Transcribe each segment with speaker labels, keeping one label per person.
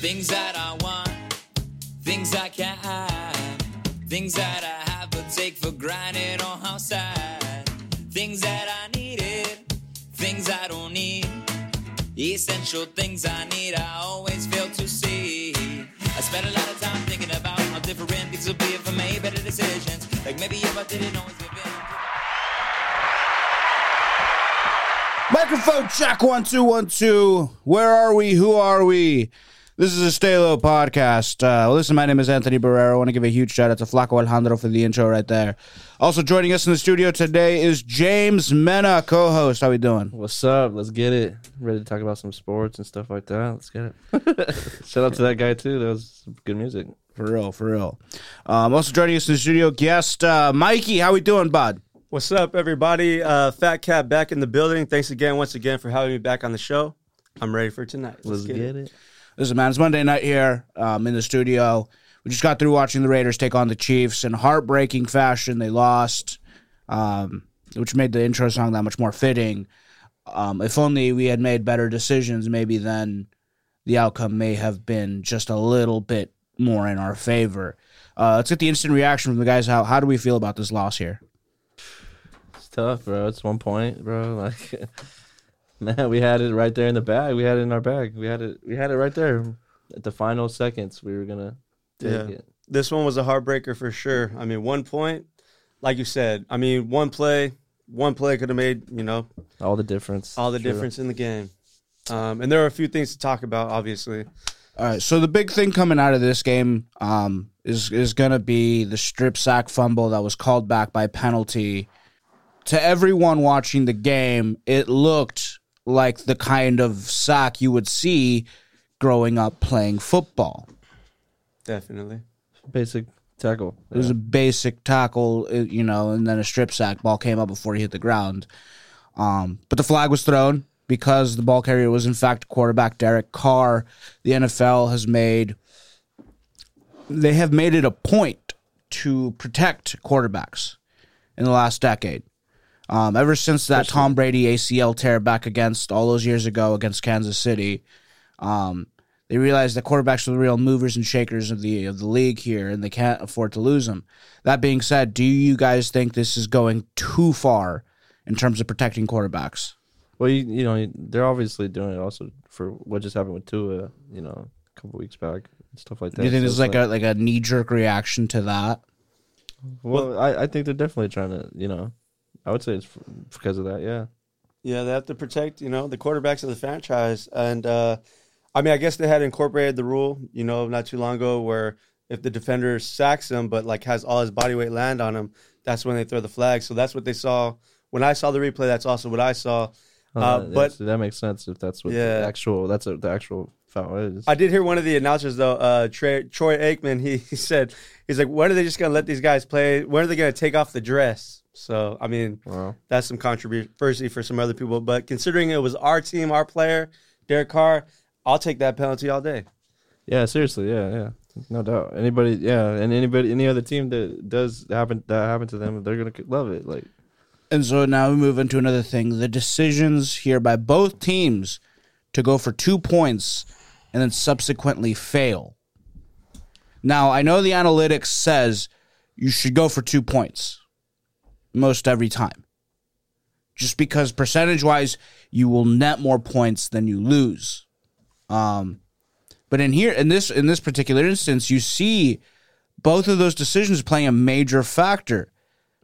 Speaker 1: Things that I want, things I can't things that I have but take for granted. on how sad. Things that I needed, things I don't need. Essential things I need, I always fail to see. I spend a lot of time thinking about how different things would be if I made better decisions. Like maybe if I didn't always give in.
Speaker 2: Microphone check one two one two. Where are we? Who are we? This is a Stay Low podcast. Uh, listen, my name is Anthony Barrero. I want to give a huge shout out to Flaco Alejandro for the intro right there. Also joining us in the studio today is James Mena, co-host. How we doing?
Speaker 3: What's up? Let's get it. Ready to talk about some sports and stuff like that. Let's get it. Shout out to that guy too. That was good music.
Speaker 2: For real, for real. Um, also joining us in the studio, guest uh, Mikey. How we doing, bud?
Speaker 4: What's up, everybody? Uh, Fat Cat back in the building. Thanks again, once again, for having me back on the show. I'm ready for tonight.
Speaker 3: Let's, get, it.
Speaker 2: Listen, man, it's Monday night here um, in the studio. We just got through watching the Raiders take on the Chiefs in heartbreaking fashion. They lost, um, which made the intro song that much more fitting. Um, if only we had made better decisions, maybe then the outcome may have been just a little bit more in our favor. Uh, let's get the instant reaction from the guys. How how do we feel about this loss here?
Speaker 3: It's tough, bro. It's one point, bro. Like, man, we had it right there in the bag. We had it in our bag. We had it. We had it right there at the final seconds. We were gonna take
Speaker 4: Yeah.
Speaker 3: it.
Speaker 4: This one was a heartbreaker for sure. I mean, one point, like you said, I mean, one play, one play could have made, you know,
Speaker 3: All the difference.
Speaker 4: all the
Speaker 3: True.
Speaker 4: difference in the game. Um, and there are a few things to talk about, obviously.
Speaker 2: All right, so the big thing coming out of this game um, is is going to be the strip sack fumble that was called back by penalty. To everyone watching the game, it looked like the kind of sack you would see growing up playing football.
Speaker 4: Definitely.
Speaker 3: Basic tackle.
Speaker 2: It was a basic tackle, uh, you know, and then a strip sack. Ball came up before he hit the ground. Um, but the flag was thrown because the ball carrier was in fact quarterback Derek Carr. The NFL has made they have made it a point to protect quarterbacks in the last decade. Um, ever since that Tom Brady ACL tear back against all those years ago against Kansas City, um, they realized that quarterbacks are the real movers and shakers of the of the league here, and they can't afford to lose them. That being said, do you guys think this is going too far in terms of protecting quarterbacks?
Speaker 3: Well, you, you know, they're obviously doing it also for what just happened with Tua. You know, a couple weeks back and stuff like that.
Speaker 2: Do you think
Speaker 3: So it's
Speaker 2: like a like a knee jerk reaction to that?
Speaker 3: Well, I, I think they're definitely trying to. You know, I would say it's because of that. Yeah.
Speaker 4: Yeah, they have to protect, you know, the quarterbacks of the franchise. And uh, I mean, I guess they had incorporated the rule, you know, not too long ago where if the defender sacks him but like has all his body weight land on him, that's when they throw the flag. So that's what they saw. When I saw the replay, that's also what I saw. Uh,
Speaker 3: that-
Speaker 4: but
Speaker 3: so that makes sense if that's what
Speaker 4: Yeah.
Speaker 3: the actual that's what the actual foul is.
Speaker 4: I did hear one of the announcers though, uh, Troy, Troy Aikman. He, he said he's like, when are they just gonna let these guys play? When are they gonna take off the dress? So I mean,
Speaker 3: Wow.
Speaker 4: that's some controversy for some other people. But considering it was our team, our player, Derek Carr, I'll take that penalty all day.
Speaker 3: Yeah, seriously. Yeah, yeah, no doubt. Anybody, yeah, and anybody, any other team that does happen that happen to them, they're gonna love it. Like,
Speaker 2: And so now we move into another thing. The decisions here by both teams to go for two points and then subsequently fail. Now, I know the analytics says you should go for two points most every time. Just because percentage wise, you will net more points than you lose. Um, but in here, in this in this particular instance, you see both of those decisions playing a major factor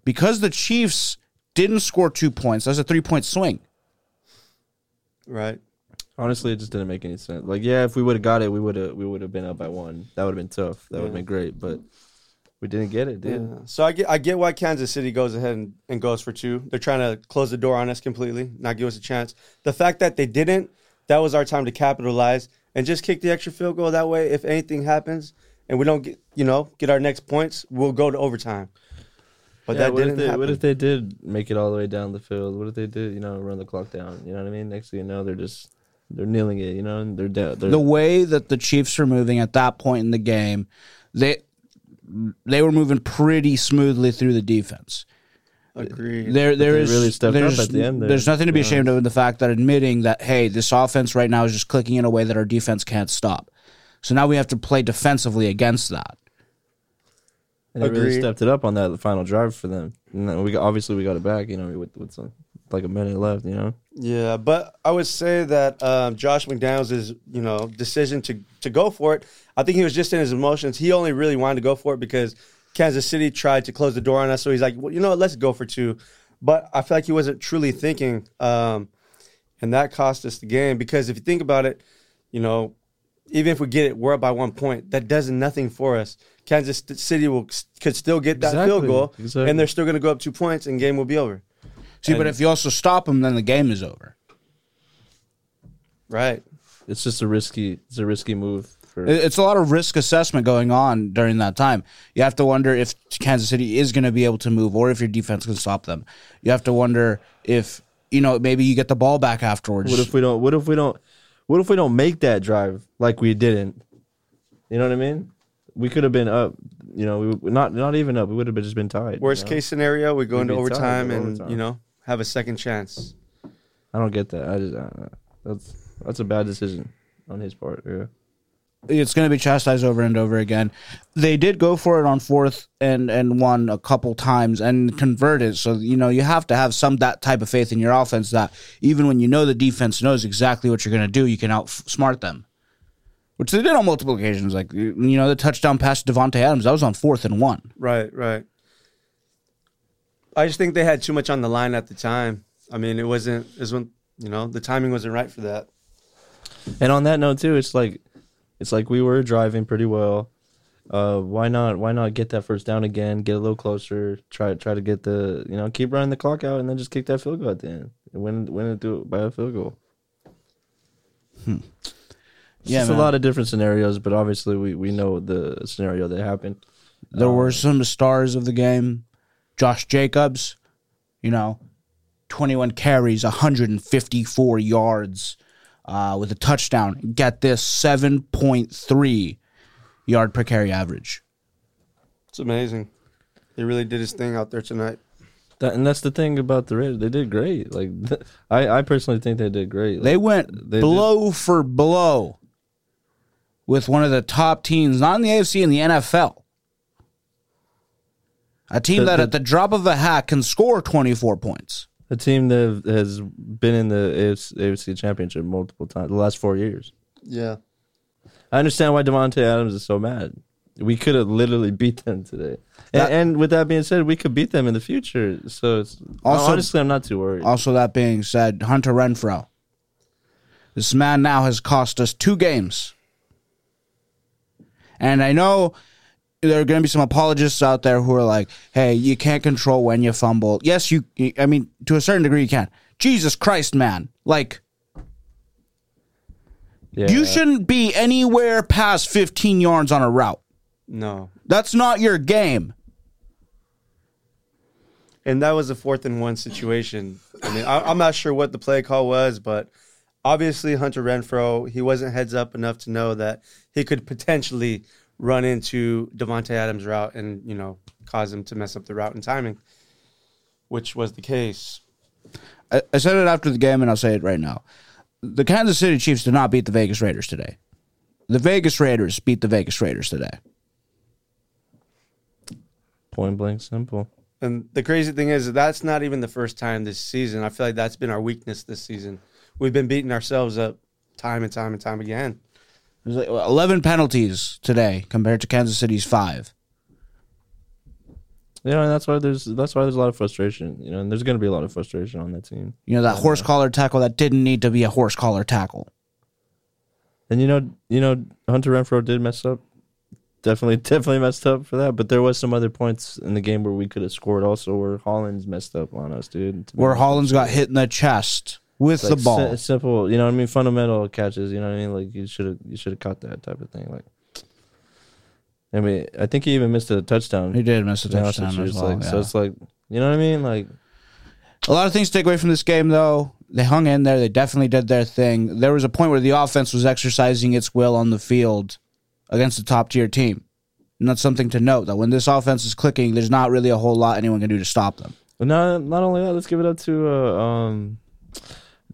Speaker 2: because the Chiefs didn't score two points. That's a three point swing.
Speaker 4: Right.
Speaker 3: honestly, it just didn't make any sense. Like, yeah, if we would have got it, we would have we would have been up by one. That would have been tough. That would have been great, but we didn't get it, dude.
Speaker 4: Yeah. So I get I get why Kansas City goes ahead and, and goes for two. They're trying to close the door on us completely, not give us a chance. The fact that they didn't, that was our time to capitalize and just kick the extra field goal. That way, if anything happens and we don't get you know get our next points, we'll go to overtime. But
Speaker 3: Yeah,
Speaker 4: that
Speaker 3: what
Speaker 4: didn't
Speaker 3: if they,
Speaker 4: happen.
Speaker 3: What if they did make it all the way down the field? What if they did, you know, run the clock down? You know what I mean? Next thing you know, they're just they're kneeling it. You know, and they're dead. They're,
Speaker 2: The way that the Chiefs were moving at that point in the game, they they were moving pretty smoothly through the defense.
Speaker 4: Agreed.
Speaker 2: There, there
Speaker 3: they
Speaker 2: is
Speaker 3: really stepped up
Speaker 2: there's,
Speaker 3: at the end there,
Speaker 2: there's nothing to be
Speaker 3: to be
Speaker 2: ashamed of in the fact that admitting that hey, this offense right now is just clicking in a way that our defense can't stop. So now we have to play defensively against that.
Speaker 3: And they really
Speaker 4: Agreed.
Speaker 3: stepped it up on that final drive for them. And then we got, obviously we got it back. You know, with with some, like a minute left. You know,
Speaker 4: Yeah, but I would say that um, Josh McDaniels' you know decision to to go for it. I think he was just in his emotions. He only really wanted to go for it because Kansas City tried to close the door on us. So he's like, well, you know what, let's go for two. But I feel like he wasn't truly thinking, um, and that cost us the game. Because if you think about it, you know, even if we get it, we're up by one point. That does nothing for us. Kansas City will could still get that field goal,
Speaker 3: exactly.
Speaker 4: and they're still going to go up two points, and game will be over.
Speaker 2: See, but if you also stop them, then the game is over.
Speaker 4: Right.
Speaker 3: it's just a risky. It's a risky move for.
Speaker 2: It's a lot of risk assessment going on during that time. You have to wonder if Kansas City is going to be able to move or if your defense can stop them. You have to wonder if, you know, maybe you get the ball back afterwards.
Speaker 3: What if we don't? What if we don't? What if we don't make that drive like we didn't? You know what I mean? We could have been up. You know, we we- not not even up. We would have just been tied.
Speaker 4: Worst
Speaker 3: you know?
Speaker 4: case scenario, we go
Speaker 3: We'd
Speaker 4: into
Speaker 3: be tied,
Speaker 4: overtime and
Speaker 3: overtime.
Speaker 4: you know have a second chance.
Speaker 3: I don't get that. I just I, that's that's a bad decision on his part. Yeah.
Speaker 2: It's going to be chastised over and over again. They did go for it on fourth and and one a couple times and converted. So you know you have to have some that type of faith in your offense that even when you know the defense knows exactly what you're going to do, you can outsmart them. Which they did on multiple occasions. Like you know the touchdown pass to Davante Adams that was on fourth and one.
Speaker 4: Right, right. I just think they had too much on the line at the time. I mean, it wasn't. It was when you know the timing wasn't right for that.
Speaker 3: And on that note too, it's like it's like we were driving pretty well. Uh, why not? Why not get that first down again? Get a little closer. Try try to get the you know keep running the clock out and then just kick that field goal at the end. And win win it through by a field goal. It's
Speaker 2: Yeah,
Speaker 3: just
Speaker 2: man.
Speaker 3: a lot of different scenarios, but obviously we we know the scenario that happened.
Speaker 2: There were some stars of the game. Josh Jacobs, you know, 21 carries, 154 yards uh, with a touchdown. Get this 7.3 yard per carry average.
Speaker 4: It's amazing. He really did his thing out there tonight.
Speaker 3: That, and that's the thing about the Raiders. They did great. Like I, I personally think they did great. Like,
Speaker 2: They went
Speaker 3: they did-
Speaker 2: blow for blow with one of the top teams, not in the AFC, in the NFL. A team
Speaker 3: The-
Speaker 2: that
Speaker 3: the-
Speaker 2: at the drop of a hat can score 24 points.
Speaker 3: A team that has been in the AFC, AFC Championship multiple times the last four years.
Speaker 4: Yeah.
Speaker 3: I understand why Davante Adams is so mad. We could have literally beat them today. And, and with that being said, we could beat them in the future. So it's
Speaker 2: Also-
Speaker 3: honestly, I'm not too worried.
Speaker 2: Also, that being said, Hunter Renfrow. This man now has cost us two games. And I know there are going to be some apologists out there who are like, hey, you can't control when you fumble. Yes, you, I mean, to a certain degree, you can. Jesus Christ, man. Like,
Speaker 3: yeah.
Speaker 2: you shouldn't be anywhere past 15 yards on a route.
Speaker 4: No.
Speaker 2: That's not your game.
Speaker 4: And that was a fourth and one situation. I mean, I, I'm not sure what the play call was, but obviously Hunter Renfrow, he wasn't heads up enough to know that he could potentially run into Davante Adams' route and you know cause him to mess up the route and timing, which was the case.
Speaker 2: I, I said it after the game, and I'll say it right now. The Kansas City Chiefs did not beat the Vegas Raiders today. The Vegas Raiders beat the Vegas Raiders today.
Speaker 3: Point blank simple.
Speaker 4: And the crazy thing is, that's not even the first time this season. I feel like that's been our weakness this season. We've been beating ourselves up time and time and time again.
Speaker 2: There's like 11 penalties today compared to Kansas City's five.
Speaker 3: You know, and that's why there's that's why there's a lot of frustration. You know, and there's going to be a lot of frustration on that team.
Speaker 2: You know, that horse collar tackle that didn't need to be a horse collar tackle.
Speaker 3: And you know, you know, Hunter Renfrow did mess up. Definitely, definitely messed up for that. But there was some other points in the game where we could have scored. Also, where Hollins messed up on us, dude.
Speaker 2: Where. Hollins got hit in the chest with
Speaker 3: Like
Speaker 2: the ball.
Speaker 3: si- simple, you know what I mean? Fundamental catches, you know what I mean? Like you should have, you should have caught that type of thing. Like, I mean, I think he even missed a touchdown.
Speaker 2: He did miss a
Speaker 3: to be honest
Speaker 2: touchdown as well.
Speaker 3: like,
Speaker 2: yeah.
Speaker 3: So it's like, you know what I mean? Like,
Speaker 2: A lot of things to take away from this game, though. They hung in there. They definitely did their thing. There was a point where the offense was exercising its will on the field against a top tier team. And that's something to note that when this offense is clicking, there's not really a whole lot anyone can do to stop them.
Speaker 3: but not not only that, let's give it up to uh, um,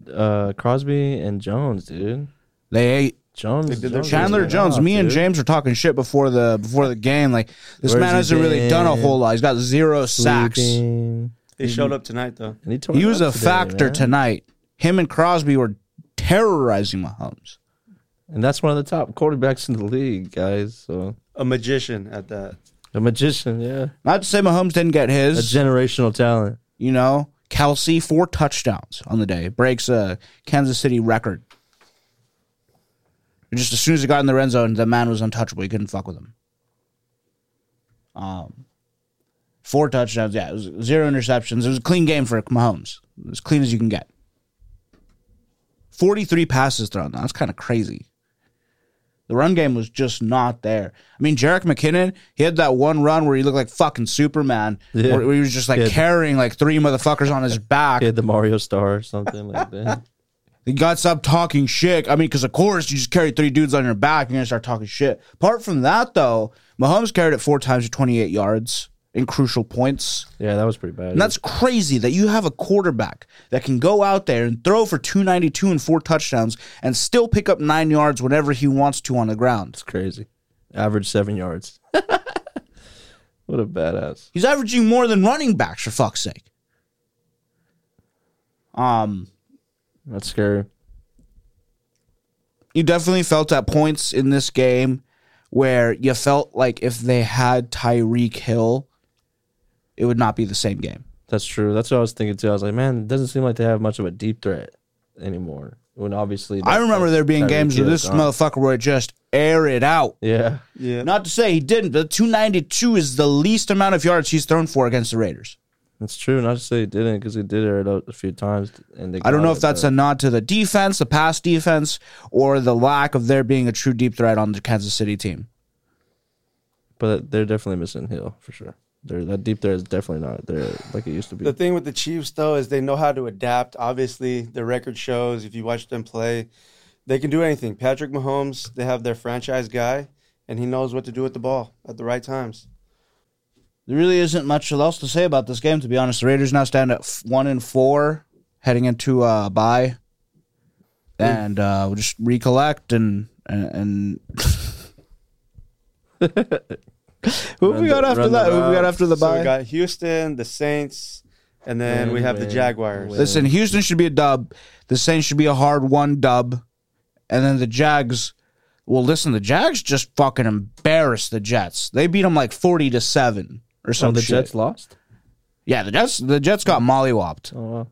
Speaker 3: uh, Crosby and Jones, dude.
Speaker 2: They ate
Speaker 3: Jones,
Speaker 4: They did
Speaker 3: Jones
Speaker 2: Chandler Jones.
Speaker 3: off,
Speaker 2: Me and
Speaker 3: dude.
Speaker 2: James were talking shit before the before the game. Like this
Speaker 3: Where's
Speaker 2: man hasn't really done a whole lot. He's got zero sacks.
Speaker 3: Sleeping.
Speaker 4: He showed up tonight though.
Speaker 3: And he,
Speaker 2: He was a
Speaker 3: today,
Speaker 2: factor
Speaker 3: man.
Speaker 2: tonight. Him and Crosby were terrorizing Mahomes.
Speaker 3: and that's one of the top quarterbacks in the league, guys. So
Speaker 4: A magician at that.
Speaker 3: a magician, yeah,
Speaker 2: Not to say Mahomes didn't get
Speaker 3: a
Speaker 2: his.
Speaker 3: generational talent.
Speaker 2: you know, Kelce four touchdowns on the day breaks a Kansas City record. Just as soon as he got in the red zone, the man was untouchable. You couldn't fuck with him. Um, four touchdowns. Yeah, it was zero interceptions. It was a clean game for Mahomes. As clean as you can get. Forty-three passes thrown. That's kind of crazy. The run game was just not there. I mean, Jerick McKinnon, he had that one run where he looked like fucking Superman,
Speaker 3: Yeah.
Speaker 2: where, he was just like
Speaker 3: Yeah.
Speaker 2: carrying like three motherfuckers on his back.
Speaker 3: He had the Mario star or something like that.
Speaker 2: You got to stop talking shit. I mean, because of course you just carry three dudes on your back, you're gonna start talking shit. Apart from that, though, Mahomes carried it four times for 28 yards in crucial points,
Speaker 3: Yeah, that was pretty bad.
Speaker 2: and that's crazy that you have a quarterback that can go out there and throw for 292 and four touchdowns and still pick up nine yards whenever he wants to on the ground.
Speaker 3: It's crazy. Average seven yards. what a badass.
Speaker 2: He's averaging more than running backs for fuck's sake. Um,
Speaker 3: That's scary.
Speaker 2: you definitely felt at points in this game where you felt like if they had Tyreek Hill, it would not be the same game.
Speaker 3: That's true. That's what I was thinking too. I was like, man, it doesn't seem like they have much of a deep threat anymore. When obviously,
Speaker 2: I remember there being
Speaker 3: Tyreek
Speaker 2: games where this
Speaker 3: gone.
Speaker 2: motherfucker would just air it out.
Speaker 3: Yeah,
Speaker 4: Yeah.
Speaker 2: Not to say he didn't, but 292 is the least amount of yards he's thrown for against the Raiders.
Speaker 3: that's true. Not to say he didn't because he did air it out a few times, and they.
Speaker 2: I don't know
Speaker 3: it,
Speaker 2: if that's
Speaker 3: but-
Speaker 2: a nod to the defense, the pass defense, or the lack of there being a true deep threat on the Kansas City team.
Speaker 3: but they're definitely missing Hill for sure. They're, that deep there is definitely not there like it used to be.
Speaker 4: The thing with the Chiefs though is they know how to adapt. Obviously, the record shows if you watch them play, they can do anything. Patrick Mahomes, they have their franchise guy, and he knows what to do with the ball at the right times.
Speaker 2: There really isn't much else to say about this game, to be honest. The Raiders now stand at f- one and four, heading into a bye, and uh, we'll just recollect and and. and Who have we got
Speaker 3: the-
Speaker 2: after that? Who have we got after the
Speaker 4: So
Speaker 2: bye?
Speaker 4: we got Houston, the Saints, and then we
Speaker 3: Win,
Speaker 4: have the
Speaker 3: win,
Speaker 4: Jaguars.
Speaker 3: win.
Speaker 2: Listen, Houston should be a dub. The Saints should be a hard one dub, and then the Jags. Well, listen, the Jags just fucking embarrassed the Jets. They beat them like forty to seven or
Speaker 3: oh,
Speaker 2: some
Speaker 3: the
Speaker 2: shit.
Speaker 3: Jets lost.
Speaker 2: Yeah, the Jets. The Jets got mollywopped.
Speaker 3: Oh wow.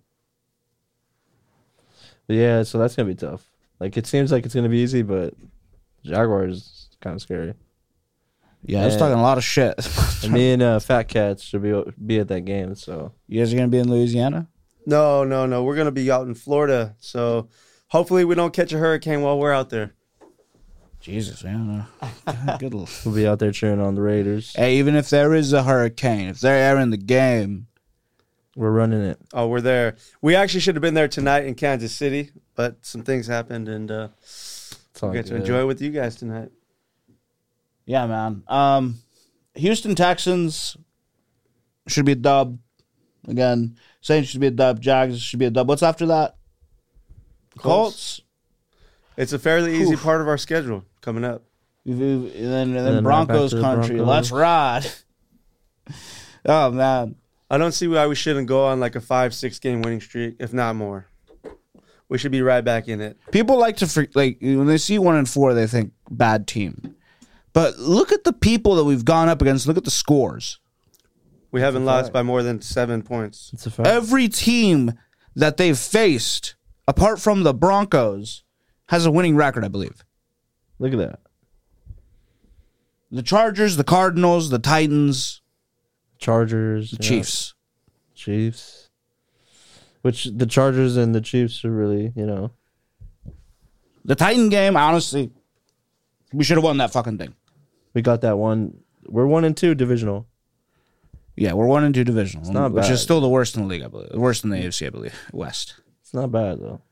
Speaker 3: But yeah, so that's gonna be tough. Like it seems like it's gonna be easy, but Jaguars kind of scary.
Speaker 2: Yeah, I was
Speaker 3: Yeah.
Speaker 2: talking a lot of shit.
Speaker 3: And me and uh, Fat Cats should be be at that game. So
Speaker 2: You guys are gonna be in Louisiana?
Speaker 4: No, no, no. We're gonna be out in Florida, so hopefully we don't catch a hurricane while we're out there.
Speaker 2: Jesus, man. uh, Good. l-
Speaker 3: we'll be out there cheering on the Raiders.
Speaker 2: hey, even if there is a hurricane, if they're airing the game,
Speaker 3: We're running it.
Speaker 4: Oh, we're there. We actually should have been there tonight in Kansas City, but some things happened, and uh,
Speaker 3: It's
Speaker 4: we
Speaker 3: all
Speaker 4: get to
Speaker 3: good.
Speaker 4: enjoy it with you guys tonight.
Speaker 2: Yeah, man. Um, Houston Texans should be a dub. Again, Saints should be a dub. Jags should be a dub. What's after that? Colts.
Speaker 4: It's a fairly easy
Speaker 2: Oof.
Speaker 4: part of our schedule coming up.
Speaker 2: And then, and then,
Speaker 3: then right back
Speaker 2: Broncos
Speaker 3: to the
Speaker 2: country.
Speaker 3: Broncos.
Speaker 2: Let's ride. oh man.
Speaker 4: I don't see why we shouldn't go on like a five, six game winning streak, if not more. We should be right back in it.
Speaker 2: People like to for, like when they see one and four, they think bad team. But look at the people that we've gone up against. Look at the scores.
Speaker 4: We haven't lost by more than seven points.
Speaker 3: It's a fact.
Speaker 2: Every team that they've faced, apart from the Broncos, has a winning record, I believe.
Speaker 3: Look at that.
Speaker 2: The Chargers, the Cardinals, the Titans,
Speaker 3: Chargers,
Speaker 2: the
Speaker 3: yeah.
Speaker 2: Chiefs.
Speaker 3: Chiefs. Which the Chargers and the Chiefs are really, you know,
Speaker 2: The Titan game, honestly, we should have won that fucking thing.
Speaker 3: We got that one. We're one and two divisional.
Speaker 2: Yeah, we're one and two divisional,
Speaker 3: not
Speaker 2: which
Speaker 3: bad.
Speaker 2: is still the worst in the league, I believe. Worst in the AFC, I believe. West.
Speaker 3: It's not bad though.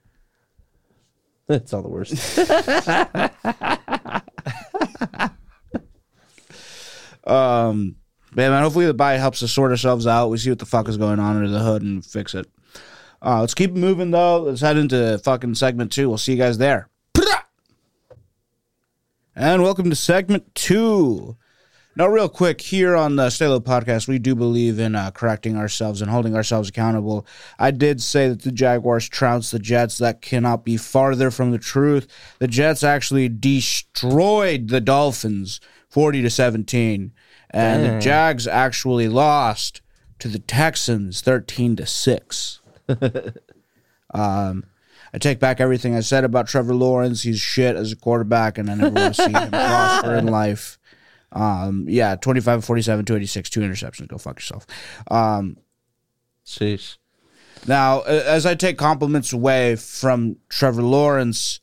Speaker 3: It's not the worst.
Speaker 2: Um, yeah, man, hopefully the bye helps us sort ourselves out. We see what the fuck is going on under the hood and fix it. Uh, let's keep moving though. Let's head into fucking segment two. We'll see you guys there. And welcome to segment two. Now, real quick, here on the Stay Low podcast, we do believe in uh, correcting ourselves and holding ourselves accountable. I did say that the Jaguars trounced the Jets. That cannot be farther from the truth. The Jets actually destroyed the Dolphins 40 to 17. And the Jags actually lost to the Texans 13 to 6. um, I take back everything I said about Trevor Lawrence. He's shit as a quarterback, and I never want to see him prosper in life. Um, yeah, 25 47, 286, two interceptions. Go fuck yourself. Um,
Speaker 3: Sheesh.
Speaker 2: now, as I take compliments away from Trevor Lawrence,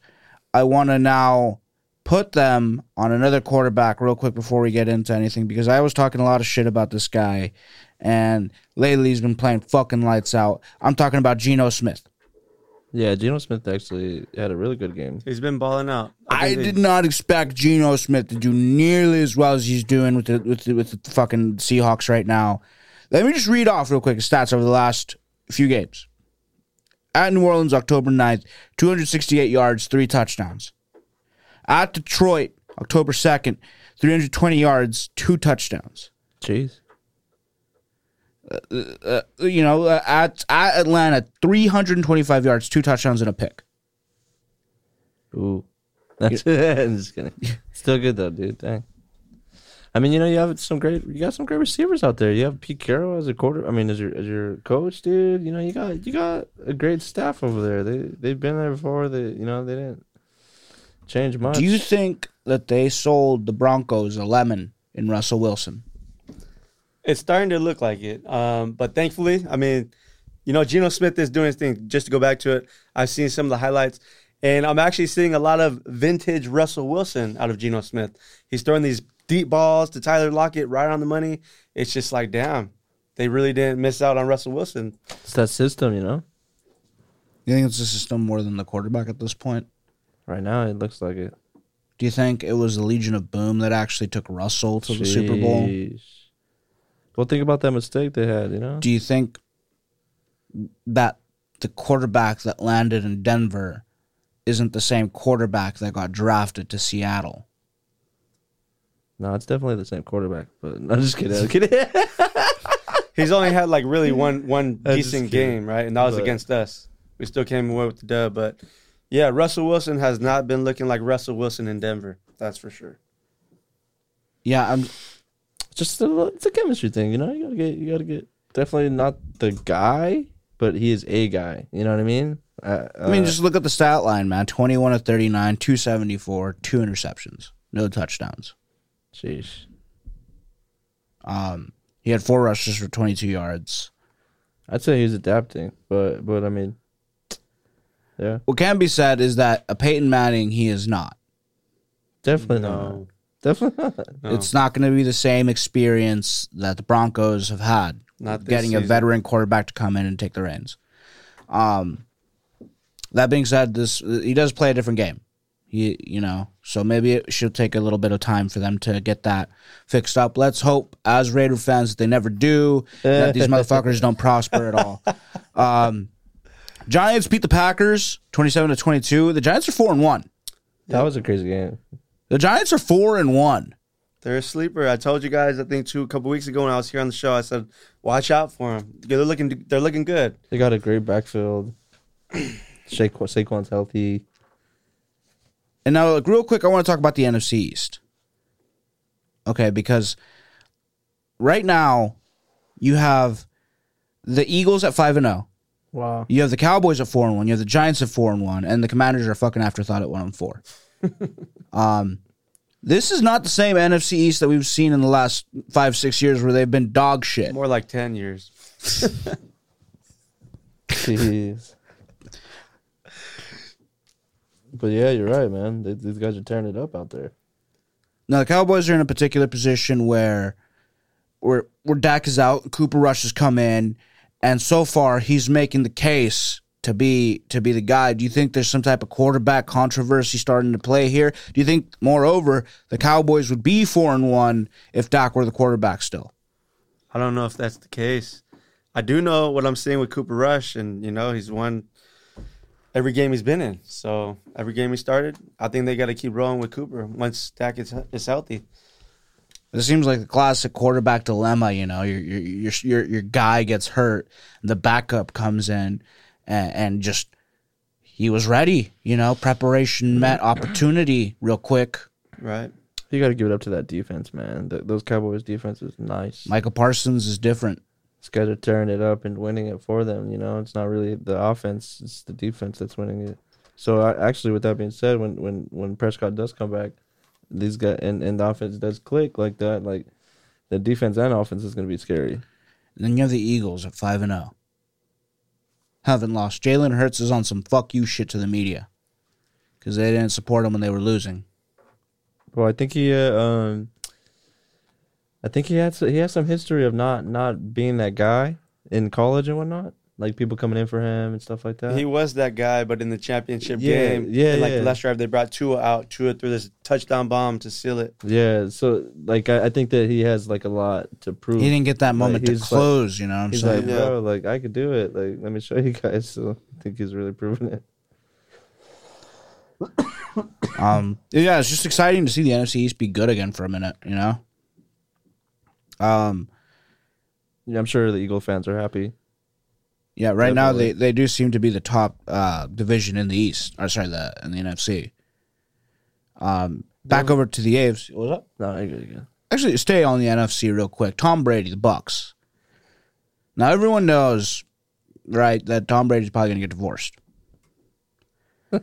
Speaker 2: I want to now put them on another quarterback real quick before we get into anything because I was talking a lot of shit about this guy, and lately he's been playing fucking lights out. I'm talking about Geno Smith.
Speaker 3: Yeah, Geno Smith actually had a really good game.
Speaker 4: He's been balling out.
Speaker 2: I
Speaker 4: think they-
Speaker 2: did not expect Geno Smith to do nearly as well as he's doing with the with the, with the fucking Seahawks right now. Let me just read off real quick stats over the last few games. At New Orleans, October 9th, 268 yards, three touchdowns. At Detroit, October 2nd, 320 yards, two touchdowns.
Speaker 3: Jeez.
Speaker 2: Uh, you know, uh, at, at Atlanta, 325 yards, two touchdowns, and a pick.
Speaker 3: Ooh. That's I'm just kidding. Still good though, dude. Dang. I mean, you know, you have some great, you got some great receivers out there. You have Pete Carroll as a quarter. I mean, as your as your coach, dude. You know, you got you got a great staff over there. They they've been there before. They you know they didn't change much.
Speaker 2: Do you think that they sold the Broncos a lemon in Russell Wilson?
Speaker 4: It's starting to look like it. Um, but thankfully, I mean, you know, Geno Smith is doing his thing. Just to go back to it, I've seen some of the highlights, and I'm actually seeing a lot of vintage Russell Wilson out of Geno Smith. He's throwing these deep balls to Tyler Lockett right on the money. It's just like, damn, they really didn't miss out on Russell Wilson.
Speaker 3: it's that system? You know,
Speaker 2: You think it's the system more than the quarterback at this point?
Speaker 3: right now it looks like it.
Speaker 2: Do you think it was the Legion of Boom that actually took Russell to the Super Bowl?
Speaker 3: Sheesh. Well, think about that mistake they had. You know,
Speaker 2: Do you think that the quarterback that landed in Denver isn't the same quarterback that got drafted to Seattle?
Speaker 3: no, it's definitely the same quarterback. But I'm just kidding. I'm kidding.
Speaker 4: He's only had like really one one
Speaker 3: I'm just
Speaker 4: decent
Speaker 3: kidding.
Speaker 4: game, right? And that was
Speaker 3: But-
Speaker 4: against us. We still came away with the dub, but yeah, Russell Wilson has not been looking like Russell Wilson in Denver. That's for sure.
Speaker 2: Yeah, I'm.
Speaker 3: Just a, it's a chemistry thing, you know. You gotta get, you gotta get. Definitely not the guy, but he is a guy. You know what I mean? Uh,
Speaker 2: I mean,
Speaker 3: uh,
Speaker 2: just look at the stat line, man. Twenty-one of thirty-nine, two seventy-four, two interceptions, no touchdowns.
Speaker 3: Jeez.
Speaker 2: Um, he had four rushes for twenty-two yards.
Speaker 3: I'd say he's adapting, but but I mean, yeah,
Speaker 2: What can be said is that a Peyton Manning, he is not.
Speaker 3: definitely
Speaker 4: No.
Speaker 3: not. Definitely not.
Speaker 4: No.
Speaker 2: It's not going to be the same experience that the Broncos have had.
Speaker 4: Not this
Speaker 2: getting a veteran quarterback to come in and take the reins. Um, that being said, this he does play a different game. He, you know, so maybe it should take a little bit of time for them to get that fixed up. Let's hope, as Raider fans, that they never do. that these motherfuckers don't prosper at all. Um, Giants beat the Packers twenty-seven to twenty-two. The Giants are four and one.
Speaker 3: That was a crazy game.
Speaker 2: The Giants are four and one.
Speaker 4: They're a sleeper. I told you guys, I think two a couple weeks ago when I was here on the show, I said, watch out for them. They're looking, they're looking good.
Speaker 3: They got a great backfield. Shaq- Saquon's healthy.
Speaker 2: And now, like, real quick, I want to talk about the NFC East. Okay, because right now you have the Eagles at five and zero.
Speaker 3: Wow.
Speaker 2: You have the Cowboys at four and one. You have the Giants at four and one, and the Commanders are a fucking afterthought at one and four. um, this is not the same NFC East that we've seen in the last five six years, where they've been dog shit.
Speaker 4: More like 10 years.
Speaker 3: Jeez. But yeah, you're right, man. They, these guys are tearing it up out there.
Speaker 2: Now the Cowboys are in a particular position where where where Dak is out, Cooper Rush has come in, and so far he's making the case to be to be the guy. Do you think there's some type of quarterback controversy starting to play here? Do you think, moreover, the Cowboys would be four and one if Dak were the quarterback still?
Speaker 4: I don't know if that's the case. I do know what I'm seeing with Cooper Rush, and, you know, he's won every game he's been in. So every game he started, I think they got to keep rolling with Cooper once Dak is, is healthy.
Speaker 2: It seems like the classic quarterback dilemma. You know, your your your your, your guy gets hurt, the backup comes in, and, and just he was ready. You know, preparation met opportunity real quick.
Speaker 4: Right.
Speaker 3: You got to give it up to that defense, man. Th those Cowboys defense is nice.
Speaker 2: Michael Parsons is different.
Speaker 3: These guys are tearing it up and winning it for them. You know, it's not really the offense; it's the defense that's winning it. So, I, actually, with that being said, when when when Prescott does come back, these guys and, and the offense does click like that, like the defense and offense is going to be scary.
Speaker 2: And then you have the Eagles at five and zero. Haven't lost. Jalen Hurts is on some fuck you shit to the media because they didn't support him when they were losing.
Speaker 3: Well, I think he, uh, um, I think he had he has some history of not not being that guy in college and whatnot, like people coming in for him and stuff like that.
Speaker 4: He was that guy, but in the championship
Speaker 3: Yeah,
Speaker 4: game,
Speaker 3: yeah,
Speaker 4: in, like
Speaker 3: yeah.
Speaker 4: the last drive, they brought Tua out. Tua threw this touchdown bomb to seal it.
Speaker 3: yeah, so like I, I think that he has like a lot to prove.
Speaker 2: He didn't get that moment to
Speaker 3: he's like-
Speaker 2: close. you know what I'm
Speaker 3: He's
Speaker 2: saying?
Speaker 3: like,
Speaker 4: Yeah.
Speaker 3: bro, like I could do it. Like, let me show you guys. So I think he's really proving it.
Speaker 2: Um, yeah, it's just exciting to see the NFC East be good again for a minute. You know. Um.
Speaker 3: Yeah, I'm sure the Eagle fans are happy.
Speaker 2: Yeah. Right now, they they do seem to be the top uh, division in the East. Or sorry, the in the NFC. Um. Back over to the Aves. What's up?
Speaker 3: No.
Speaker 2: Actually, stay on the NFC real quick. Tom Brady, the Bucs. Now everyone knows, right, that Tom Brady's probably gonna get divorced.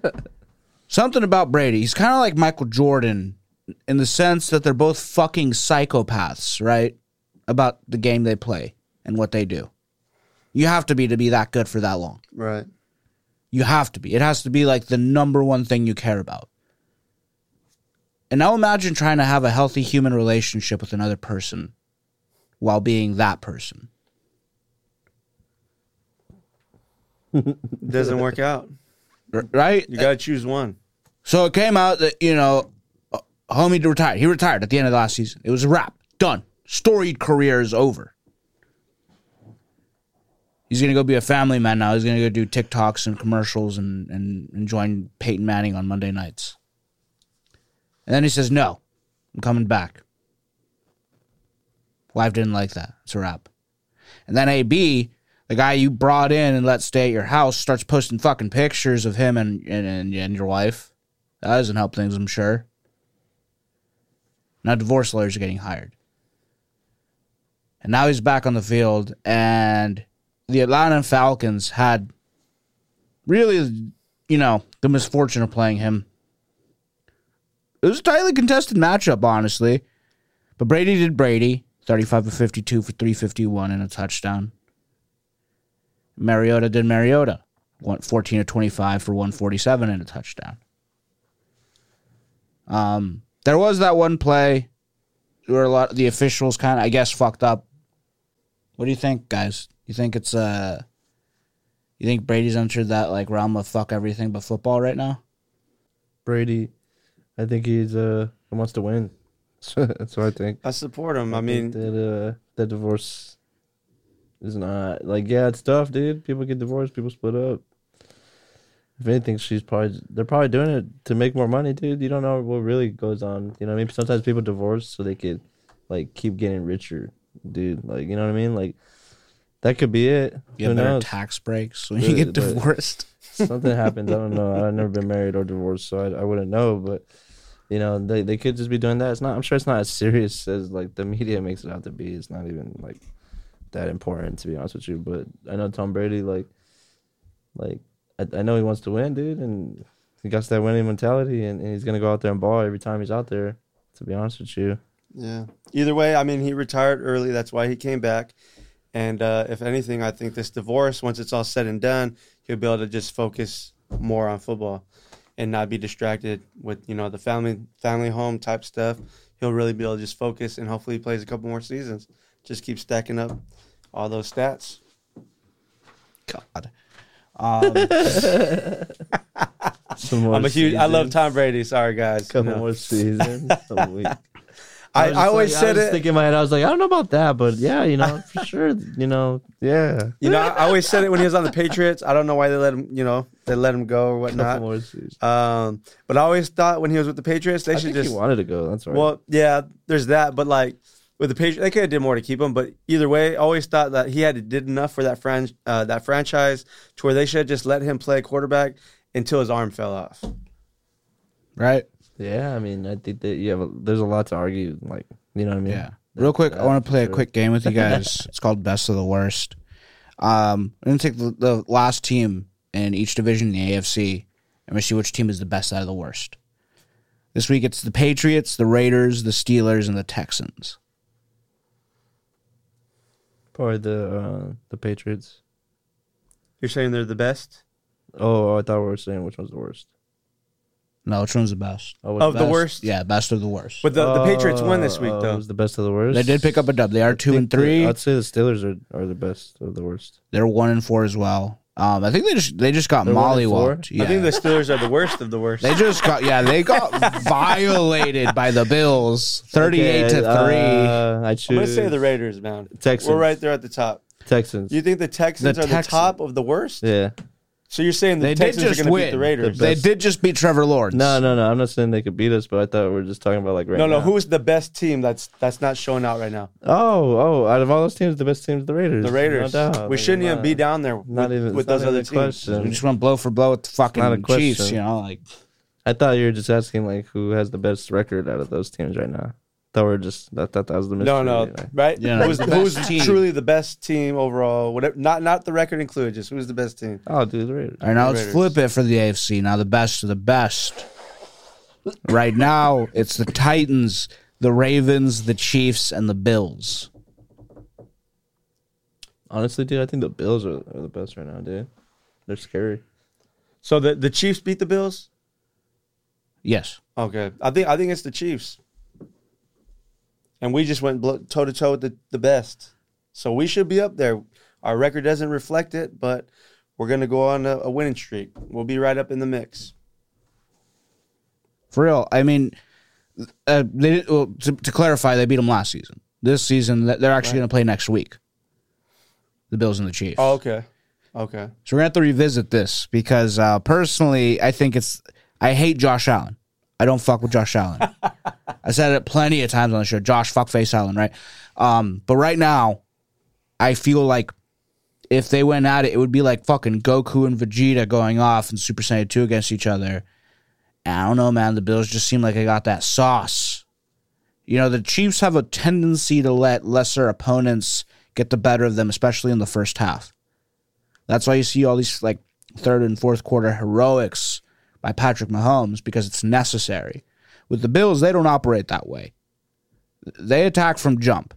Speaker 2: Something about Brady. He's kind of like Michael Jordan in the sense that they're both fucking psychopaths, right? About the game they play and what they do. You have to be to be that good for that long.
Speaker 4: Right.
Speaker 2: You have to be. It has to be like the number one thing you care about. And now imagine trying to have a healthy human relationship with another person while being that person.
Speaker 4: Doesn't work out.
Speaker 2: Right?
Speaker 4: You got to choose one.
Speaker 2: So it came out that, you know, uh, homie retired. He retired at the end of the last season. It was a wrap. Done. Storied career is over. He's to go be a family man now. He's to go do TikToks and commercials and, and, and join Peyton Manning on Monday nights. And then he says, No, I'm coming back. Wife didn't like that. It's a wrap. And then AB, the guy you brought in and let stay at your house, starts posting fucking pictures of him and, and, and your wife. That doesn't help things, I'm sure. Now divorce lawyers are getting hired. And now he's back on the field, and the Atlanta Falcons had really, you know, the misfortune of playing him. It was a tightly contested matchup, honestly. But Brady did Brady, 35 of 52 for 351 and a touchdown. Mariota did Mariota, one- 14 of 25 for 147 and a touchdown. Um, there was that one play where a lot of the officials kind of, I guess, fucked up. What do you think, guys? You think it's uh, you think Brady's entered that like realm of fuck everything but football right now?
Speaker 3: Brady, I think he's uh he wants to win. That's what I think.
Speaker 4: I support him. I
Speaker 3: think
Speaker 4: mean,
Speaker 3: that uh that divorce is not like yeah, it's tough, dude. People get divorced, people split up. If anything, she's probably they're probably doing it to make more money, dude. You don't know what really goes on. You know, what I mean, sometimes people divorce so they could like keep getting richer, dude. Like you know what I mean? Like that could be it.
Speaker 2: You
Speaker 3: Who
Speaker 2: have better
Speaker 3: knows?
Speaker 2: tax breaks when
Speaker 3: But-
Speaker 2: you get
Speaker 3: but-
Speaker 2: divorced.
Speaker 3: Something happens. I don't know. I've never been married or divorced, so I, I wouldn't know. But you know, they they could just be doing that. It's not. I'm sure it's not as serious as like the media makes it out to be. It's not even like that important to be honest with you. But I know Tom Brady, like, like I, I know he wants to win, dude, and he got that winning mentality, and, and he's gonna go out there and ball every time he's out there. To be honest with you,
Speaker 4: yeah. Either way, I mean, he retired early. That's why he came back. And uh, if anything, I think this divorce, once it's all said and done, he'll be able to just focus more on football and not be distracted with you know the family family home type stuff. He'll really be able to just focus, and hopefully, he plays a couple more seasons. Just keep stacking up all those stats.
Speaker 2: God. Um,
Speaker 3: some more
Speaker 4: I'm a huge. I love. Tom Brady. Sorry, guys.
Speaker 3: Couple
Speaker 4: No.
Speaker 3: more seasons. a week.
Speaker 4: I, I always
Speaker 3: like-
Speaker 4: said
Speaker 3: I was
Speaker 4: it.
Speaker 3: Thinking in my head, I was like, I don't know about that, but yeah, you know, for sure, you know, yeah.
Speaker 4: You know, I always said it when he was on the Patriots. I don't know why they let him. You know, they let him go or whatnot.
Speaker 3: More.
Speaker 4: Um, but I always thought when he was with the Patriots, they
Speaker 3: I
Speaker 4: should
Speaker 3: think
Speaker 4: just.
Speaker 3: he wanted to go. That's right.
Speaker 4: Well, yeah, there's that, but like with the Patriots, they could have did more to keep him. But either way, I always thought that he had did enough for that fran- uh, that franchise to where they should have just let him play quarterback until his arm fell off.
Speaker 2: right?
Speaker 3: Yeah, I mean, I think that you have. A, there's a lot to argue. Like, you know what I mean?
Speaker 2: Yeah. Real quick, I want to
Speaker 3: for
Speaker 2: play a quick game with you guys. it's called Best of the Worst. Um, I'm gonna take the, the last team in each division in the AFC, and we see which team is the best out of the worst. This week, it's the Patriots, the Raiders, the Steelers, and the Texans.
Speaker 3: Probably the uh, the Patriots.
Speaker 4: You're saying they're the best
Speaker 3: Oh, I thought we were saying which one's the worst.
Speaker 2: No, which one's the best?
Speaker 3: Oh,
Speaker 4: of the
Speaker 2: Best-
Speaker 4: worst.
Speaker 2: Yeah, best of the worst.
Speaker 4: But the, the Patriots won this week
Speaker 3: Oh,
Speaker 4: though.
Speaker 3: It was the best of the worst.
Speaker 2: they did pick up a dub. They are two and three.
Speaker 3: I'd say the Steelers are, are the best of the worst.
Speaker 2: They're one and four as well. Um, I think they just they just got
Speaker 3: They're one and four?
Speaker 2: mollywopped. Yeah.
Speaker 4: I think the Steelers are the worst of the worst.
Speaker 2: They just got yeah, they got violated by the Bills, thirty-eight
Speaker 3: Okay,
Speaker 2: to three.
Speaker 3: Uh, I choose
Speaker 4: I'm gonna say the Raiders, man.
Speaker 3: Texans.
Speaker 4: We're right there at the top.
Speaker 3: Texans.
Speaker 4: You think the Texans
Speaker 2: The
Speaker 4: are
Speaker 2: Texans.
Speaker 4: the top of the worst?
Speaker 3: yeah.
Speaker 4: So you're saying the
Speaker 2: they
Speaker 4: Texans are going to beat the Raiders?
Speaker 2: They did just beat Trevor Lawrence.
Speaker 3: No, no, no. I'm not saying they could beat us, but I thought we were just talking about like right
Speaker 4: no, no.
Speaker 3: now.
Speaker 4: Who's the best team that's that's not showing out right now?
Speaker 3: Oh, oh! Out of all those teams, the best team is the Raiders.
Speaker 4: The Raiders.
Speaker 3: No doubt.
Speaker 4: we shouldn't even be down there
Speaker 3: Not
Speaker 4: with,
Speaker 3: even
Speaker 4: with those other teams.
Speaker 3: question.
Speaker 2: we just went blow for blow with the
Speaker 3: Not a
Speaker 2: fucking Chiefs. You know, like
Speaker 3: I thought you were just asking like who has the best record out of those teams right now. Thought we are just that thought that was the mystery.
Speaker 4: No, no,
Speaker 3: you
Speaker 4: right?
Speaker 2: Yeah,
Speaker 4: who's
Speaker 2: the
Speaker 4: who's
Speaker 2: best team.
Speaker 4: truly the best team overall? Whatever, not not the record included. Just who's the best team?
Speaker 3: Oh, dude, the Raiders.
Speaker 2: all right, now let's
Speaker 4: Raiders.
Speaker 2: flip it for the AFC. Now the best of the best. Right now, it's the Titans, the Ravens, the Chiefs, and the Bills.
Speaker 3: Honestly, dude, I think the Bills are, are the best right now, dude. They're scary.
Speaker 4: So the the Chiefs beat the Bills.
Speaker 2: Yes.
Speaker 4: Okay, I think I think it's the Chiefs, and we just went toe to toe with the, the best. So we should be up there. Our record doesn't reflect it, but we're gonna go on a, a winning streak. We'll be right up in the mix.
Speaker 2: For real, I mean, uh, they well, to, to clarify, they beat them last season. This season, they're actually going to play next week. The Bills and the Chiefs.
Speaker 4: Oh, okay, okay.
Speaker 2: So we're gonna have to revisit this because uh, personally, I think it's. I hate Josh Allen. I don't fuck with Josh Allen. I said it plenty of times on the show. Josh fuckface Allen, right? Um, but right now, I feel like if they went at it, it would be like fucking Goku and Vegeta going off in Super Saiyan two against each other. And I don't know, man. The Bills just seem like they got that sauce. You know, the Chiefs have a tendency to let lesser opponents get the better of them, especially in the first half. That's why you see all these like third and fourth quarter heroics by Patrick Mahomes because it's necessary. With the Bills, they don't operate that way. They attack from jump.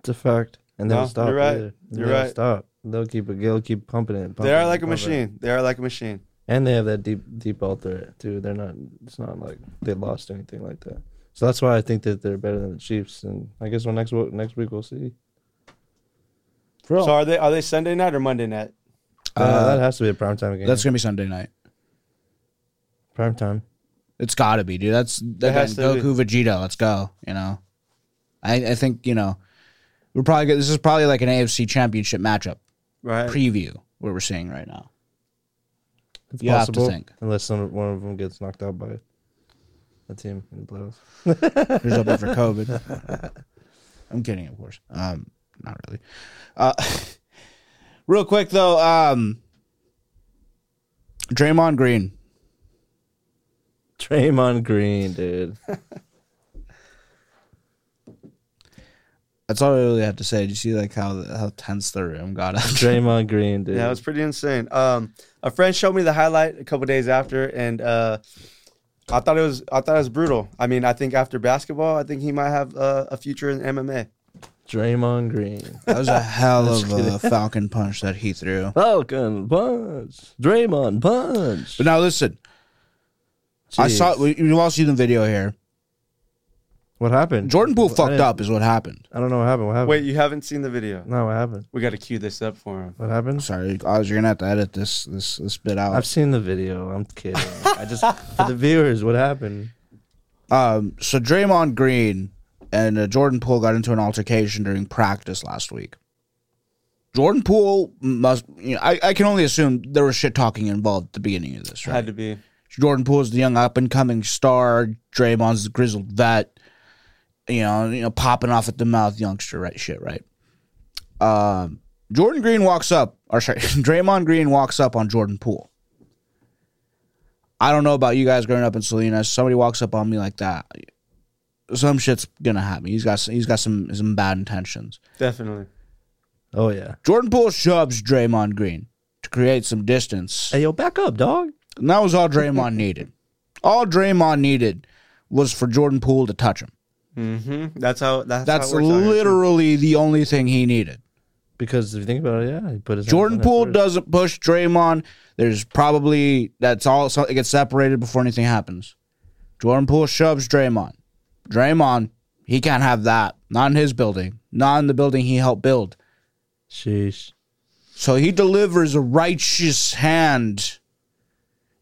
Speaker 3: It's a fact. And they'll
Speaker 4: No,
Speaker 3: stop.
Speaker 4: you're right.
Speaker 3: either.
Speaker 4: You're
Speaker 3: They'll
Speaker 4: right.
Speaker 3: Stop. They'll keep it. They'll keep pumping it.
Speaker 4: they are like a
Speaker 3: pumping it.
Speaker 4: machine. They are like a machine.
Speaker 3: And they have that deep, deep ball threat too. They're not. It's not like they lost anything like that. So that's why I think that they're better than the Chiefs. And I guess when next wo- next week we'll see.
Speaker 4: So are they are they Sunday night or Monday night?
Speaker 3: Uh, that has to be a prime time game.
Speaker 2: That's gonna be Sunday night.
Speaker 3: prime time.
Speaker 2: It's got to be, dude. That's that
Speaker 4: has to
Speaker 2: Goku Vegeta. Let's go. You know, I I think you know we're probably good. This is probably like an AFC Championship matchup
Speaker 4: Right.
Speaker 2: preview what we're seeing right now.
Speaker 3: It's
Speaker 2: You have to
Speaker 3: possible,
Speaker 2: think.
Speaker 3: unless some one of them gets knocked out by a team in the playoffs.
Speaker 2: Who's up for COVID? I'm kidding, of course. Um, not really. Uh, real quick though, um, Draymond Green.
Speaker 3: Draymond Green, dude.
Speaker 2: That's all I really have to say. Did you see like how how tense the room got? After?
Speaker 3: Draymond Green, dude.
Speaker 4: Yeah, it was pretty insane. Um, a friend showed me the highlight a couple days after, and uh, I thought it was I thought it was brutal. I mean, I think after basketball, I think he might have uh, a future in MMA.
Speaker 3: Draymond Green.
Speaker 2: That was a hell of a Falcon punch that he threw.
Speaker 3: Falcon punch. Draymond punch.
Speaker 2: But now listen, I
Speaker 3: Jeez.
Speaker 2: saw we- you all see the video here.
Speaker 3: What happened?
Speaker 2: Jordan Poole
Speaker 3: I
Speaker 2: fucked
Speaker 3: didn't-
Speaker 2: up, is what happened.
Speaker 3: I don't know what happened. What happened?
Speaker 4: Wait, you haven't seen the video?
Speaker 3: No, what happened?
Speaker 4: We got to cue this up for him.
Speaker 3: What happened?
Speaker 2: Sorry, Oz, you're gonna have to edit this this this bit out.
Speaker 3: I've seen the video. I'm kidding. I just for the viewers, what happened?
Speaker 2: Um, so Draymond Green and uh, Jordan Poole got into an altercation during practice last week. Jordan Poole must, you know, I, I can only assume there was shit talking involved at the beginning of this, right?
Speaker 4: Had to be.
Speaker 2: Jordan Poole is the young up and coming star. Draymond's the grizzled vet. You know, you know, popping off at the mouth youngster, right? Shit, right? Um, Jordan Green walks up, or sorry, Draymond Green walks up on Jordan Poole. I don't know about you guys growing up in Salinas. Somebody walks up on me like that, some shit's gonna happen. He's got he's got some some bad intentions.
Speaker 4: Definitely.
Speaker 3: Oh yeah.
Speaker 2: Jordan Poole shoves Draymond Green to create some distance.
Speaker 3: Hey yo, back up, dog.
Speaker 2: And that was all Draymond needed. All Draymond needed was for Jordan Poole to touch him.
Speaker 4: Mm-hmm. That's how. That's,
Speaker 2: That's
Speaker 4: how it works out here, too.
Speaker 2: literally the only thing he needed.
Speaker 3: Because if you think about it, yeah, he put his
Speaker 2: Jordan Poole
Speaker 3: first.
Speaker 2: doesn't push Draymond. There's probably that's all. So it gets separated before anything happens. Jordan Poole shoves Draymond. Draymond, he can't have that. Not in his building. Not in the building he helped build.
Speaker 3: Sheesh.
Speaker 2: So he delivers a righteous hand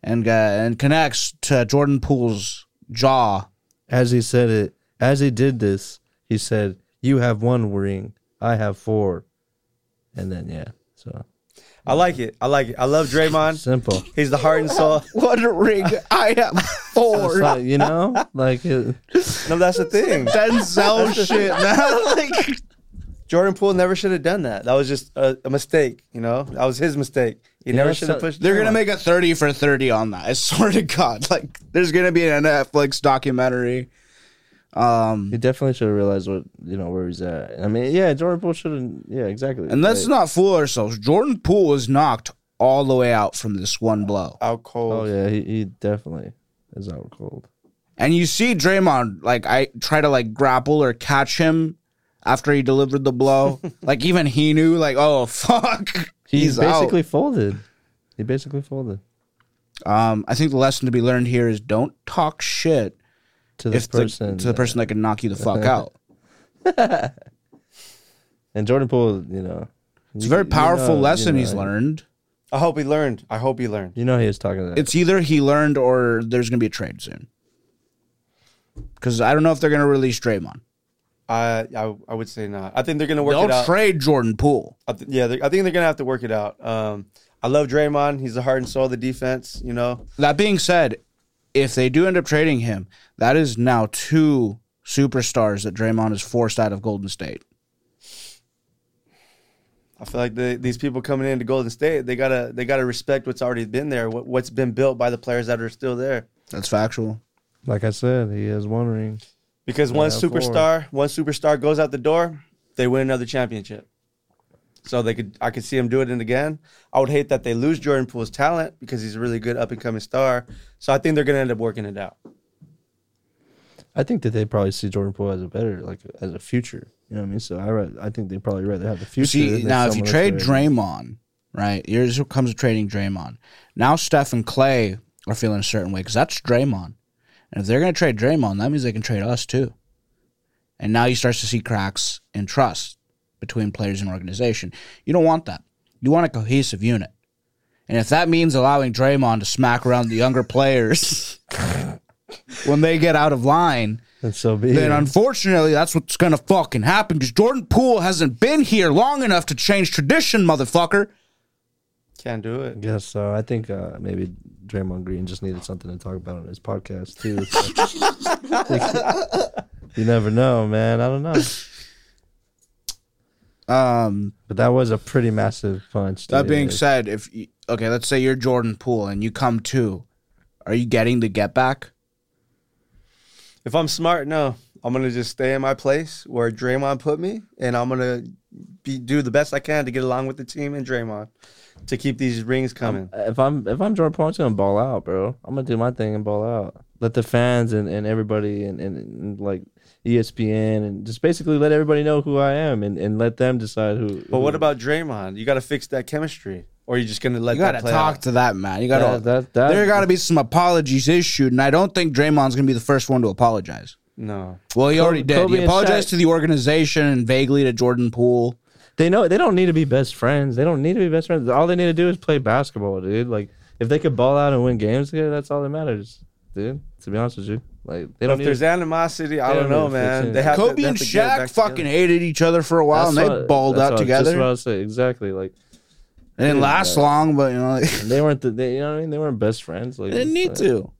Speaker 2: and uh, and connects to Jordan Poole's jaw.
Speaker 3: As he said it, as he did this, he said, "You have one ring, I have four. And then yeah, so
Speaker 4: I like it. I like it. I love Draymond.
Speaker 3: simple.
Speaker 4: He's the heart and soul.
Speaker 2: What a ring! I have four.
Speaker 3: like, you know, like it,
Speaker 4: No, that's the thing.
Speaker 2: Denzel shit, man. Like,
Speaker 4: Jordan Poole never should have done that. That was just a, a mistake. You know, that was his mistake. He
Speaker 3: Yeah,
Speaker 4: never should have
Speaker 3: so-
Speaker 4: pushed.
Speaker 2: they're gonna
Speaker 4: Draymond.
Speaker 2: make a thirty for thirty on that. I swear to God. Like, there's gonna be a Netflix documentary. Um,
Speaker 3: he definitely should have realized what you know where he's at. I mean, yeah, Jordan Poole should have. Yeah, exactly.
Speaker 2: and let's
Speaker 3: Like,
Speaker 2: not fool ourselves. Jordan Poole was knocked all the way out from this one blow.
Speaker 4: out cold.
Speaker 3: Oh yeah, he, he definitely is out cold.
Speaker 2: And you see Draymond, like I try to like grapple or catch him after he delivered the blow. like even he knew, like, oh fuck,
Speaker 3: He
Speaker 2: he's
Speaker 3: basically folded. He basically folded.
Speaker 2: Um, I think the lesson to be learned here is don't talk shit
Speaker 3: to the
Speaker 2: if the,
Speaker 3: person.
Speaker 2: to the person that can knock you the fuck out.
Speaker 3: and Jordan Poole, you know,
Speaker 2: It's a very powerful lesson he's learned.
Speaker 4: I hope he learned. I hope he learned.
Speaker 3: You know, he was talking that.
Speaker 2: It's either he learned or there's gonna be a trade soon. Because I don't know if they're gonna release Draymond.
Speaker 4: I, I I would say not. I think they're gonna work
Speaker 2: They'll
Speaker 4: it out.
Speaker 2: trade Jordan Poole.
Speaker 4: I th- yeah, I think they're gonna have to work it out. Um, I love Draymond. He's the heart and soul of the defense. You know,
Speaker 2: That being said, if they do end up trading him, that is now two superstars that Draymond is forced out of Golden State.
Speaker 4: I feel like the, these people coming into Golden State, they gotta they gotta respect what's already been there, what, what's been built by the players that are still there.
Speaker 2: That's factual.
Speaker 3: like I said, he has one ring.
Speaker 4: Because one
Speaker 3: Yeah, four.
Speaker 4: superstar, one superstar goes out the door, they win another championship. So they could, I could see him do it again. I would hate that they lose Jordan Poole's talent because he's a really good up and coming star. So I think they're gonna end up working it out.
Speaker 3: I think that they probably see Jordan Poole as a better, like as a future. You know what I mean? So I, I think they probably rather have the future.
Speaker 2: See, now if you trade
Speaker 3: that's
Speaker 2: Draymond, right? Here's what comes to trading Draymond. Now Steph and Klay are feeling a certain way because that's Draymond. And if they're going to trade Draymond, that means they can trade us too. And now you start to see cracks in trust between players and organization. You don't want that. You want a cohesive unit. And if that means allowing Draymond to smack around the younger players when they get out of line,
Speaker 3: and so be
Speaker 2: then
Speaker 3: it.
Speaker 2: unfortunately that's what's gonna fucking happen because Jordan Poole hasn't been here long enough to change tradition, motherfucker.
Speaker 4: Can't do it.
Speaker 3: Yes, so I think uh, maybe Draymond Green just needed something to talk about on his podcast too. so. you never know, man. I don't know,
Speaker 2: Um,
Speaker 3: but that was a pretty massive punch.
Speaker 2: that
Speaker 3: dude.
Speaker 2: being said, if you, okay, let's say you're Jordan Poole and you come to, are you getting the get back?
Speaker 4: If I'm smart, no. I'm gonna just stay in my place where Draymond put me, and I'm gonna be do the best I can to get along with the team and Draymond to keep these rings coming.
Speaker 3: if I'm if I'm Jordan Poole, I'm just gonna ball out, bro. I'm gonna do my thing and ball out. Let the fans and, and everybody and, and, and like ESPN and just basically let everybody know who I am and, and let them decide who.
Speaker 4: But what about Draymond? You got to fix that chemistry, or you just gonna let
Speaker 2: You gotta
Speaker 4: that play
Speaker 2: talk
Speaker 4: out?
Speaker 2: to that man. You gotta.
Speaker 3: that, that, that,
Speaker 2: there gotta be some apologies issued, and I don't think Draymond's gonna be the first one to apologize.
Speaker 4: No,
Speaker 2: Well, he
Speaker 3: Kobe-
Speaker 2: already did.
Speaker 3: Kobe
Speaker 2: he apologized
Speaker 3: Shaq-
Speaker 2: to the organization and vaguely to Jordan Poole.
Speaker 3: They know they don't need to be best friends. They don't need to be best friends. All they need to do is play basketball, dude. Like if they could ball out and win games together, that's all that matters. dude. To be honest with you, like they don't
Speaker 4: if
Speaker 3: need.
Speaker 4: there's animosity, I don't
Speaker 3: don't
Speaker 4: know,
Speaker 3: need to fix
Speaker 4: man. They have to-
Speaker 2: Kobe
Speaker 4: they
Speaker 2: and
Speaker 4: have to get
Speaker 2: Shaq fucking
Speaker 4: together.
Speaker 2: hated each other for a while, and
Speaker 3: That's
Speaker 2: they
Speaker 3: what-
Speaker 2: balled out
Speaker 3: what-
Speaker 2: together.
Speaker 3: Just what I was saying. Exactly. Like
Speaker 2: It didn't last
Speaker 3: like-
Speaker 2: long, but you know, they
Speaker 3: they weren't. The, they, you know what I mean? They weren't best friends. Like
Speaker 2: didn't need
Speaker 3: like-
Speaker 2: to.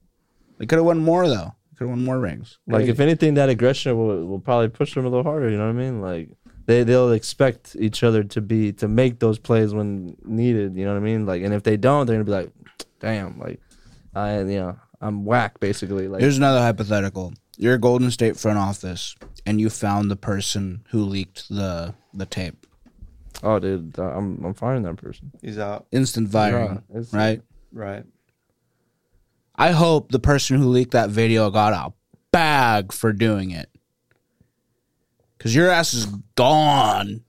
Speaker 2: They could have won more though. Could have won more rings.
Speaker 3: Like if anything, that aggression will, will probably push them a little harder. You know what I mean? Like they they'll expect each other to be to make those plays when needed. You know what I mean? Like and if they don't, they're gonna be like, damn, like I you know I'm whack basically. Like
Speaker 2: Here's another hypothetical. You're a Golden State front office, and you found the person who leaked the the tape.
Speaker 3: oh dude, I'm I'm firing that person.
Speaker 4: He's out.
Speaker 2: Instant firing,
Speaker 3: Yeah,
Speaker 2: right?
Speaker 4: Right.
Speaker 2: I hope the person who leaked that video got a bag for doing it. Cause your ass is gone.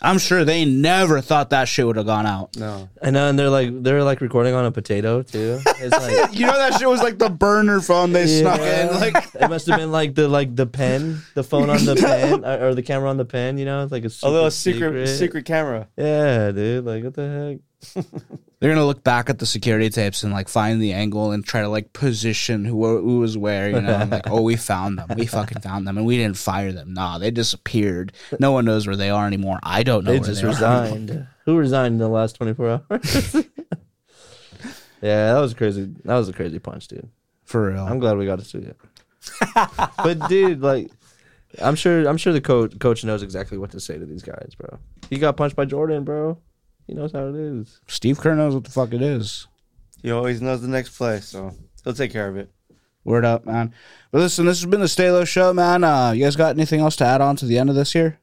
Speaker 2: I'm sure they never thought that shit would have gone out.
Speaker 4: No.
Speaker 3: I know, uh, and they're like they're like recording on a potato too. It's like.
Speaker 2: You know that shit was like the burner phone they snuck in. Like
Speaker 3: it must have been like the like the pen, the phone on the pen, or, or the camera on the pen. You know, it's like a,
Speaker 4: A
Speaker 3: super
Speaker 4: little secret secret camera.
Speaker 3: Yeah, dude. Like what the heck?
Speaker 2: They're gonna look back at the security tapes and like find the angle and try to like position who who was where. You know, I'm like, oh, we found them. We fucking found them, and we didn't fire them. Nah, they disappeared. No one knows where they are anymore. I don't know.
Speaker 3: They just
Speaker 2: they
Speaker 3: resigned. Who resigned in the last twenty four hours? yeah, that was crazy. That was a crazy punch, dude.
Speaker 2: for real.
Speaker 3: I'm glad we got to see it. but dude, like, I'm sure I'm sure the coach coach knows exactly what to say to these guys, bro. He got punched by Jordan, bro. He knows how it is.
Speaker 2: Steve Kerr knows what the fuck it is.
Speaker 4: He always knows the next play, so he'll take care of it.
Speaker 2: Word up, man. But listen, this has been the Stalo Show, man. Uh, you guys got anything else to add on to the end of this year?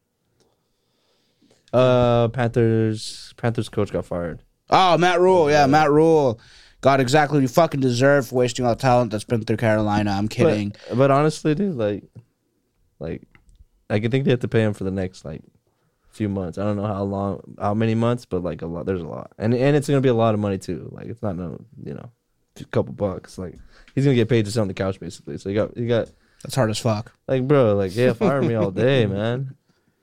Speaker 3: Uh, Panthers Panthers coach got fired.
Speaker 2: Oh, Matt Rhule. Yeah, Matt Rhule got exactly what he fucking deserved for wasting all the talent that's been through Carolina. I'm kidding.
Speaker 3: But, but honestly, dude, like, like, I can think they have to pay him for the next like few months. I don't know how long, how many months, but like a lot. There's a lot, and and it's gonna be a lot of money too. Like it's not no, you know, a couple bucks. Like he's gonna get paid to sit on the couch basically. So you got you got
Speaker 2: That's hard as fuck.
Speaker 3: like bro, like yeah, fire me all day, man.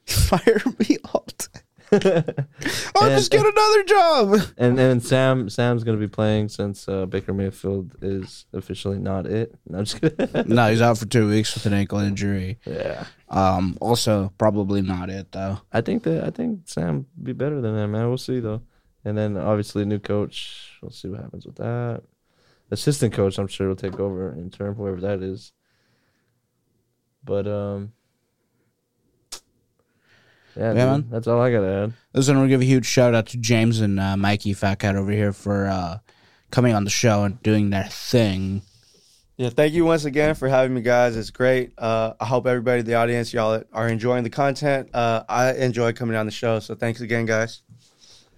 Speaker 2: Fire me all day. I'll
Speaker 3: And-
Speaker 2: just get another job.
Speaker 3: And and Sam Sam's gonna be playing since uh, Baker Mayfield is officially not it. No, I'm just kidding.
Speaker 2: no, he's out for two weeks with an ankle injury.
Speaker 3: yeah.
Speaker 2: Um, also probably not it though.
Speaker 3: I think that I think Sam be better than that, man. We'll see though. And then obviously new coach. We'll see what happens with that. Assistant coach, I'm sure will take over in term whoever that is. But um, yeah,
Speaker 2: Yeah, man.
Speaker 3: that's all I gotta add.
Speaker 2: Listen, we'll give a huge shout out to James and uh, Mikey Fat Cat over here for uh, coming on the show and doing their thing.
Speaker 4: Yeah, thank you once again for having me, guys. It's great. Uh, I hope everybody, in the audience, y'all are enjoying the content. Uh, I enjoy coming on the show, so thanks again, guys.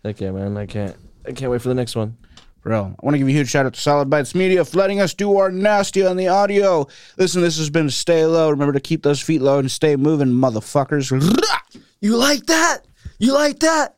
Speaker 3: Thank you, man. I can't I can't wait for the next one.
Speaker 2: Bro, I want to give a huge shout out to Solid Bites Media for letting us do our nasty on the audio. Listen, this has been Stay Low. Remember to keep those feet low and stay moving, motherfuckers.
Speaker 4: You like that? You like that?